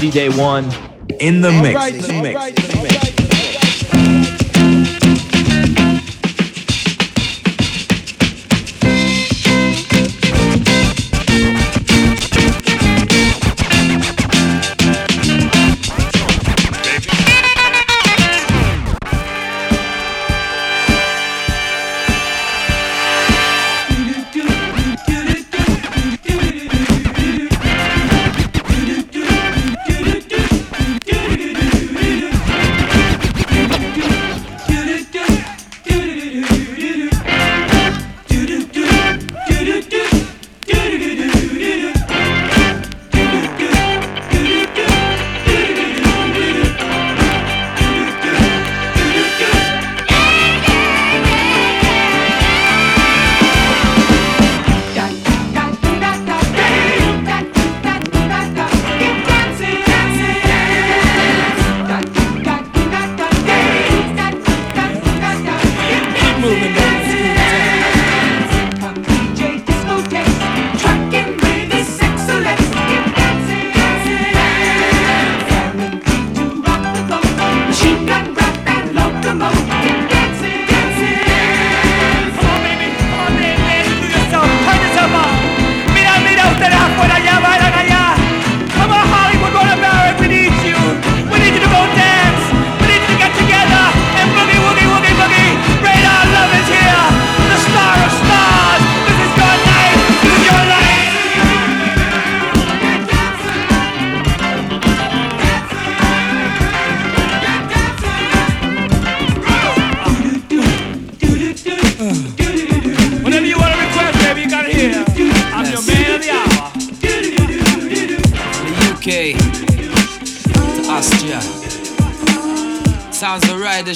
Dday One in the mix. Right, in the mix.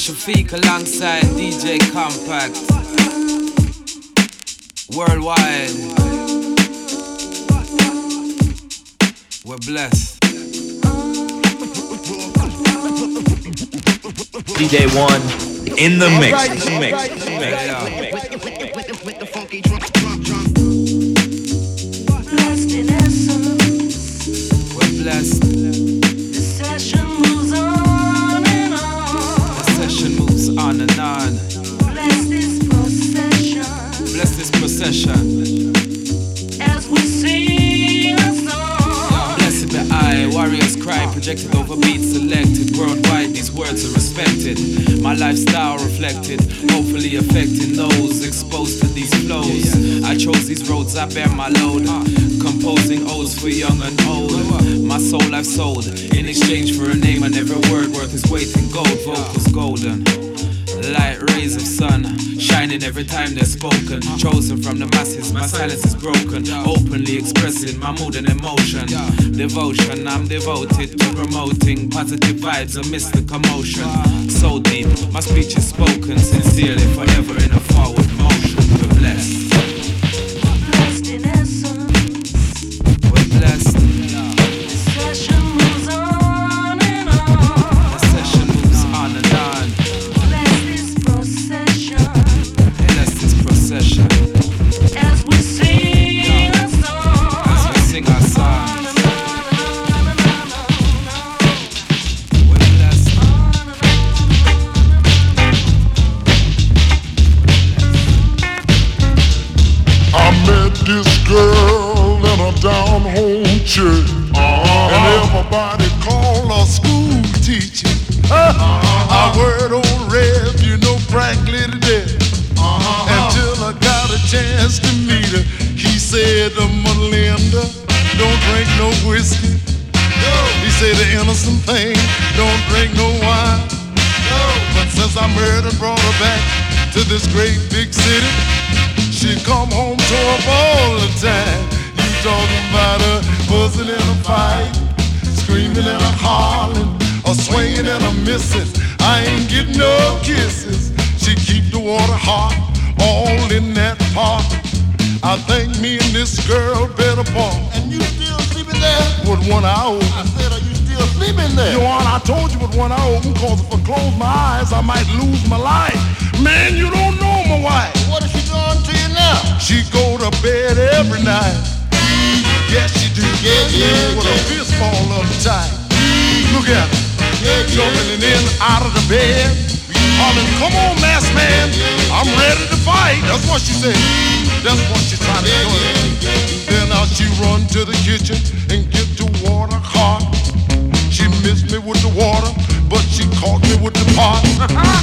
Shafiq alongside DJ Compact. Worldwide. We're blessed. Dday One in the mix. Right, mix. Right, mix. Procession. As we sing a song. Blessed be I, warriors cry, projected over beats selected. Worldwide, these words are respected. My lifestyle reflected, hopefully affecting those exposed to these flows. I chose these roads, I bear my load. Composing odes for young and old. My soul I've sold in exchange for a name, and every word worth its weight in gold. Vocals golden. Light rays of sun shining every time they're spoken. Chosen from the masses, my silence is broken. Openly expressing my mood and emotion. Devotion, I'm devoted to promoting positive vibes amidst the commotion. So deep, my speech is spoken sincerely, forever in a forward this great big city. She come home to a all the time. You talking about her buzzing and a fight, screaming and a hollering, a swinging and a missing. I ain't getting no kisses. She keep the water hot, all in that pot. I think me and this girl better part. And you still sleeping there? With one eye open. I said, are you still sleeping there? You know what? I told you with one eye open, cause if I close my eyes, I might lose my life yeah, yeah, with a fist fall uptight. Look at her. Jumping in out of the bed. Hollering, come on, masked man. I'm ready to fight. That's what she said. That's what she tried to do. Then out she run to the kitchen and get the water hot. She missed me with the water, but she caught me with the pot.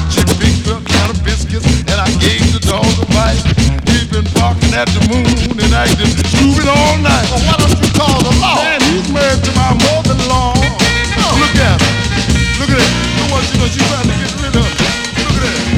she picked up a can of biscuits and I gave the dog a bite. He's been barking at the moon and acting stupid all night. Well, why don't you call the law? Man, he's married to my mother-in-law. Look at him. Look at it. Look what she doing. She's trying to get rid of. Look at that.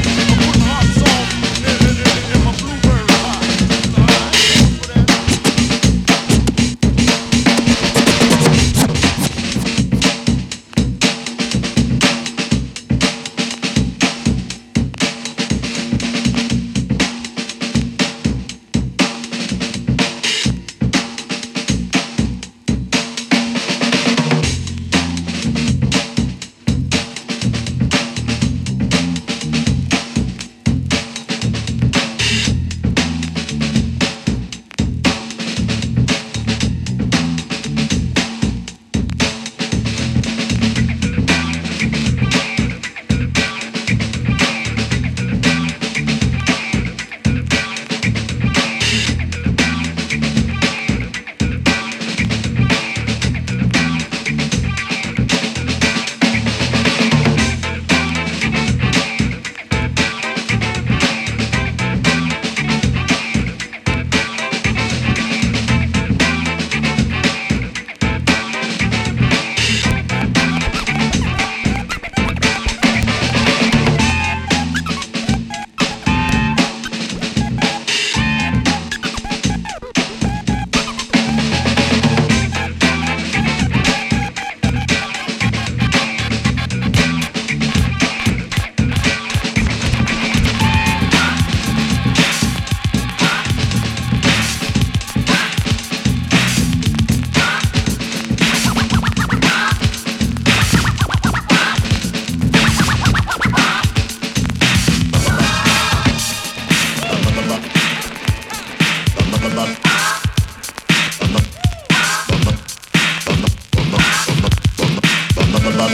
Boy,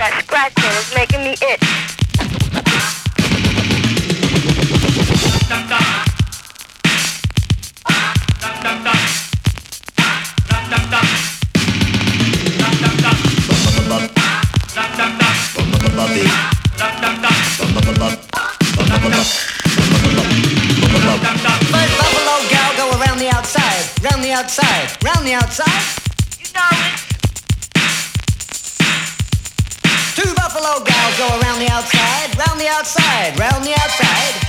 that scratching is making me itch. Outside.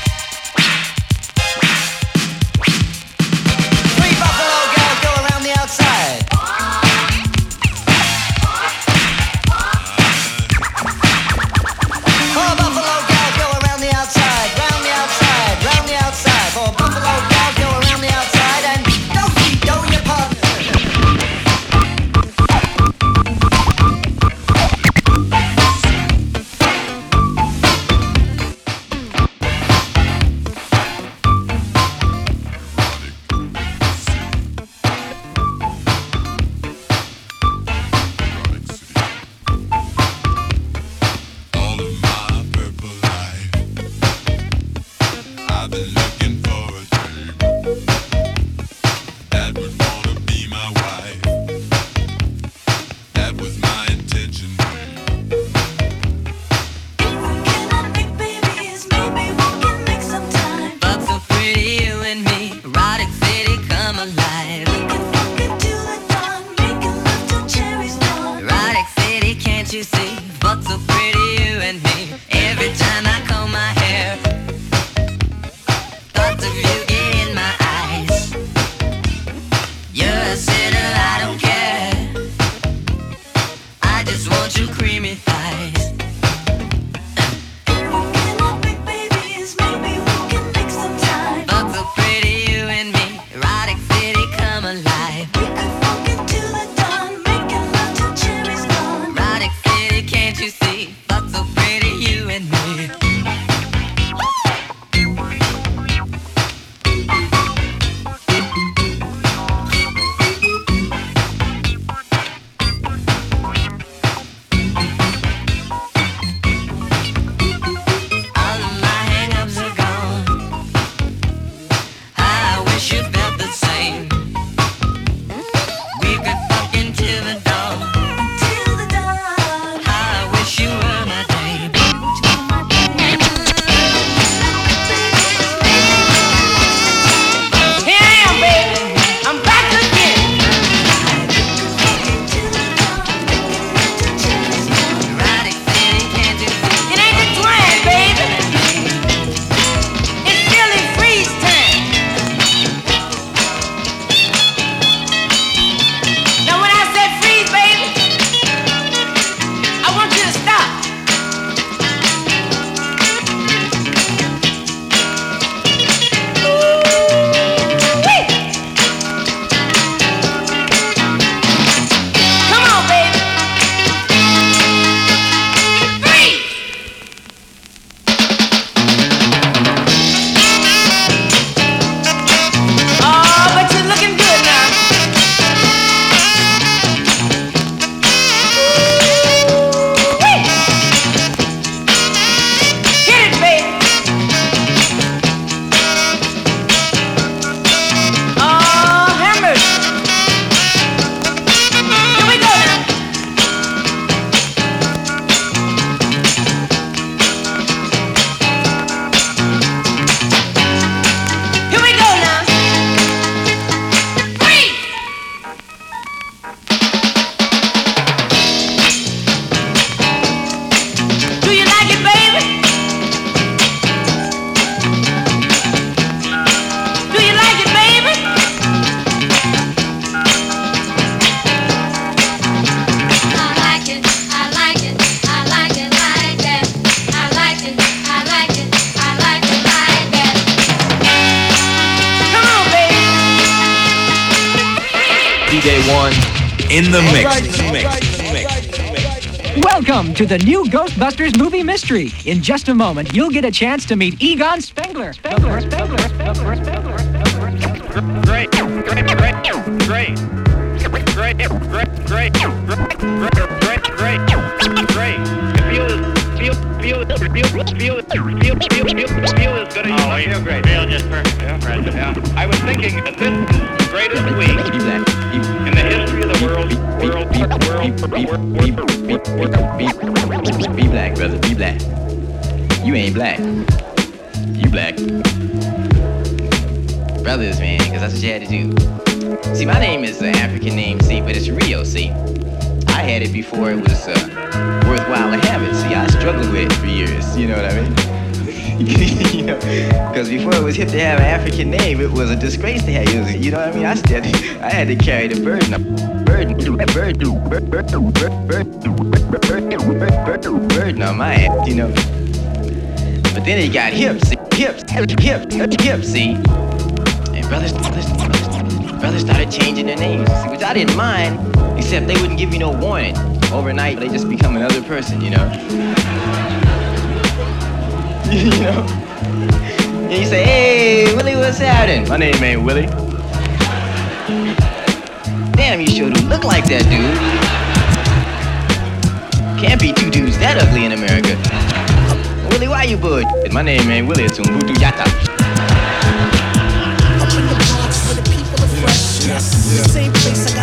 To the new Ghostbusters movie mystery. In just a moment, you'll get a chance to meet Egon Spengler. Spengler, Spengler, Spengler, Spengler, Great, great, great, great, great, great, great, great, great, great, great, great. Feel is feel feel feel feel feel feel feel feel is gonna. Oh, feel great. Feel just perfect. Yeah, right. Yeah. I was thinking that this is the greatest week Be black, brother. Be black. You ain't black. You black. Brothers, man, because that's what you had to do. See, my name is an African name, see, but it's Rio, see. I had it before it was worthwhile to have it. See, I struggled with it for years, you know what I mean? you know, because before it was hip to have an African name, it was a disgrace to have. You know what I mean? I still, I had to carry the burden burden, on my ass, you know. But then it got hips, hips, hips, hips, hips, see. And brothers, brothers, brothers, brothers started changing their names, which I didn't mind, except they wouldn't give you no warning. Overnight, they just become another person, you know. you know. And you say, hey, Willie, what's happening? My name ain't Willie. Damn, you sure do look like that, dude. Can't be two dudes that ugly in America. Willie, why you bull? My name ain't Willie, it's Umbutu Yata. The same place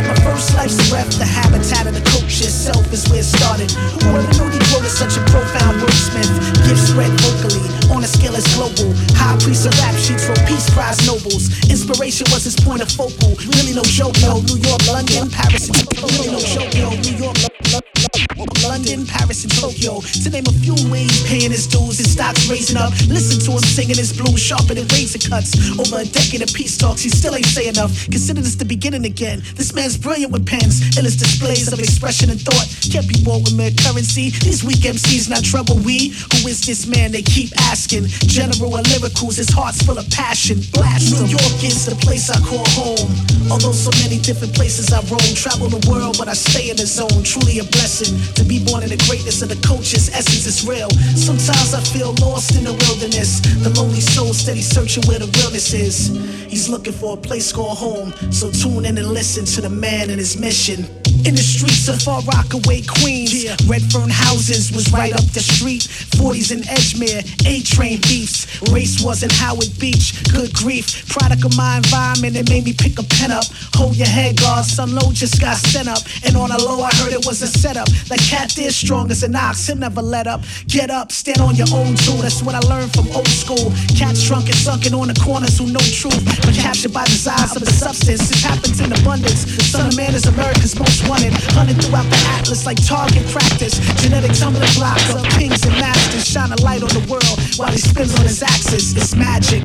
life's breath. The habitat of the coach itself is where it started. Who ever knew Detroit is such a profound wordsmith? Gifts spread vocally on a scale that's global. High priest of rap sheets for peace prize nobles. Inspiration was his point of focal. Really no joke, yo. New York, London, Paris. Really no joke, yo. New York, London, Paris, and Tokyo. To name a few ways, paying his dues, his stocks raising up. Listen to him singing his blues, sharper than razor cuts. Over a decade of peace talks, he still ain't say enough. Consider this the beginning again. This man's brilliant with pens, endless displays of expression and thought. Can't be bought with mere currency. These weak MCs not trouble we. Who is this man? They keep asking. General and lyricals, his heart's full of passion. Blast New York is the place I call home. Although so many different places I roam, travel the world, but I stay in the zone. Truly a blessing to be born in the greatness of the culture's essence is real. Sometimes I feel lost in the wilderness. The lonely soul steady searching where the realness is. He's looking for a place called home. So tune in and listen to the man and his mission. In the streets of Far Rockaway, Queens, Redfern houses was right up the street. 40s in Edgemere, A-train beefs. Race wasn't Howard Beach. Good grief, product of my environment. It made me pick a pen up. Hold your head, guard. Some low just got sent up. And on a low, I heard it was a setup. That cat there strong as an ox. He'll never let up. Get up, stand on your own too. That's what I learned from old school. Cats drunk and sunken on the corners who know truth. But captured by desires of the substance. It happens in abundance. The son of man is America's most wanted. Hunted throughout the atlas like target practice. Genetic tumbling blocks of kings and masters. Shine a light on the world while he spins on his axis. It's magic.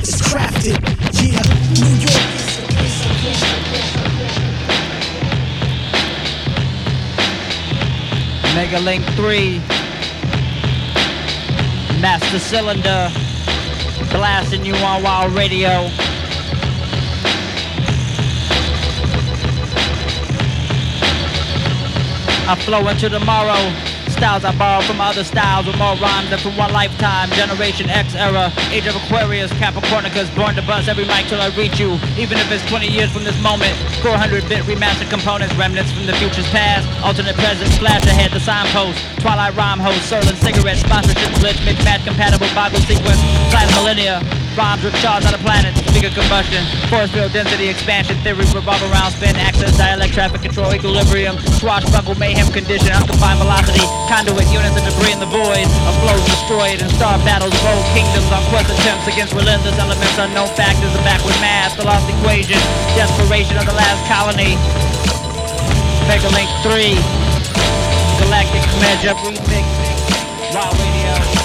It's crafted. Yeah, New York Mega Link 3. Master Cylinder. Blasting you on Wild Radio. I flow into tomorrow. Styles I borrow from other styles with more rhymes than from one lifetime. Generation X era, Age of Aquarius, Capricornicus, born to buzz every mic till I reach you. Even if it's 20 years from this moment, 400-bit remastered components, remnants from the future's past. Alternate present, flash ahead, the signpost. Twilight rhyme host, Serlin cigarettes, sponsorship glitch, mix match compatible Bible sequence. Silent millennia, rhymes with charge out of planets, bigger combustion. Force field density expansion, theory revolve around spin, access, dialect, traffic control, equilibrium, swashbuckle, mayhem condition, unconfined velocity, conduit, units of debris in the void, of flows destroyed, and star battles, bold kingdoms on quest attempts against relentless elements, unknown factors, a backward mass, the lost equation, desperation of the last colony. Mega Link 3, Galactic Measure Remix, Raw Radio.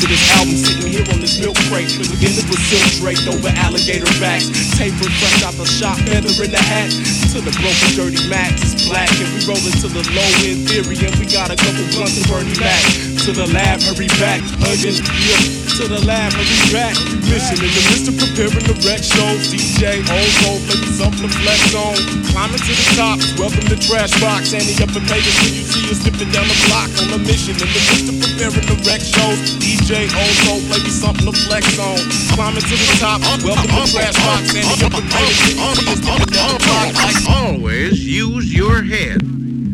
Of this album sitting here on this milk crate. Beginning with silk draped over alligator backs. Tapered fresh out the shop, feather in the hat. To the broken, dirty max it's black. And we rollin' to the low end theory. And we got a couple blunts and Bernie Mac. To the lab, hurry back. Again, yeah. To the lab, back. Mission in the midst of preparing the wreck shows. DJ, Ozo, maybe something to flex on. Climbing to the top, welcome to Trash Box. Annie up in Vegas when you see us dipping down the block on a mission. In the of preparing the wreck shows. DJ, Ozo, maybe something to flex on. Climbing to the top, welcome to Trash Box. Up in Vegas when you see us dipping down the block. Always use your head.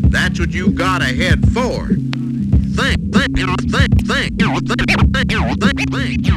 That's what you got a head think,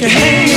and make you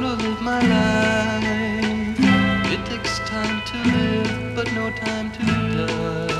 gonna live my life. It takes time to live, but no time to die.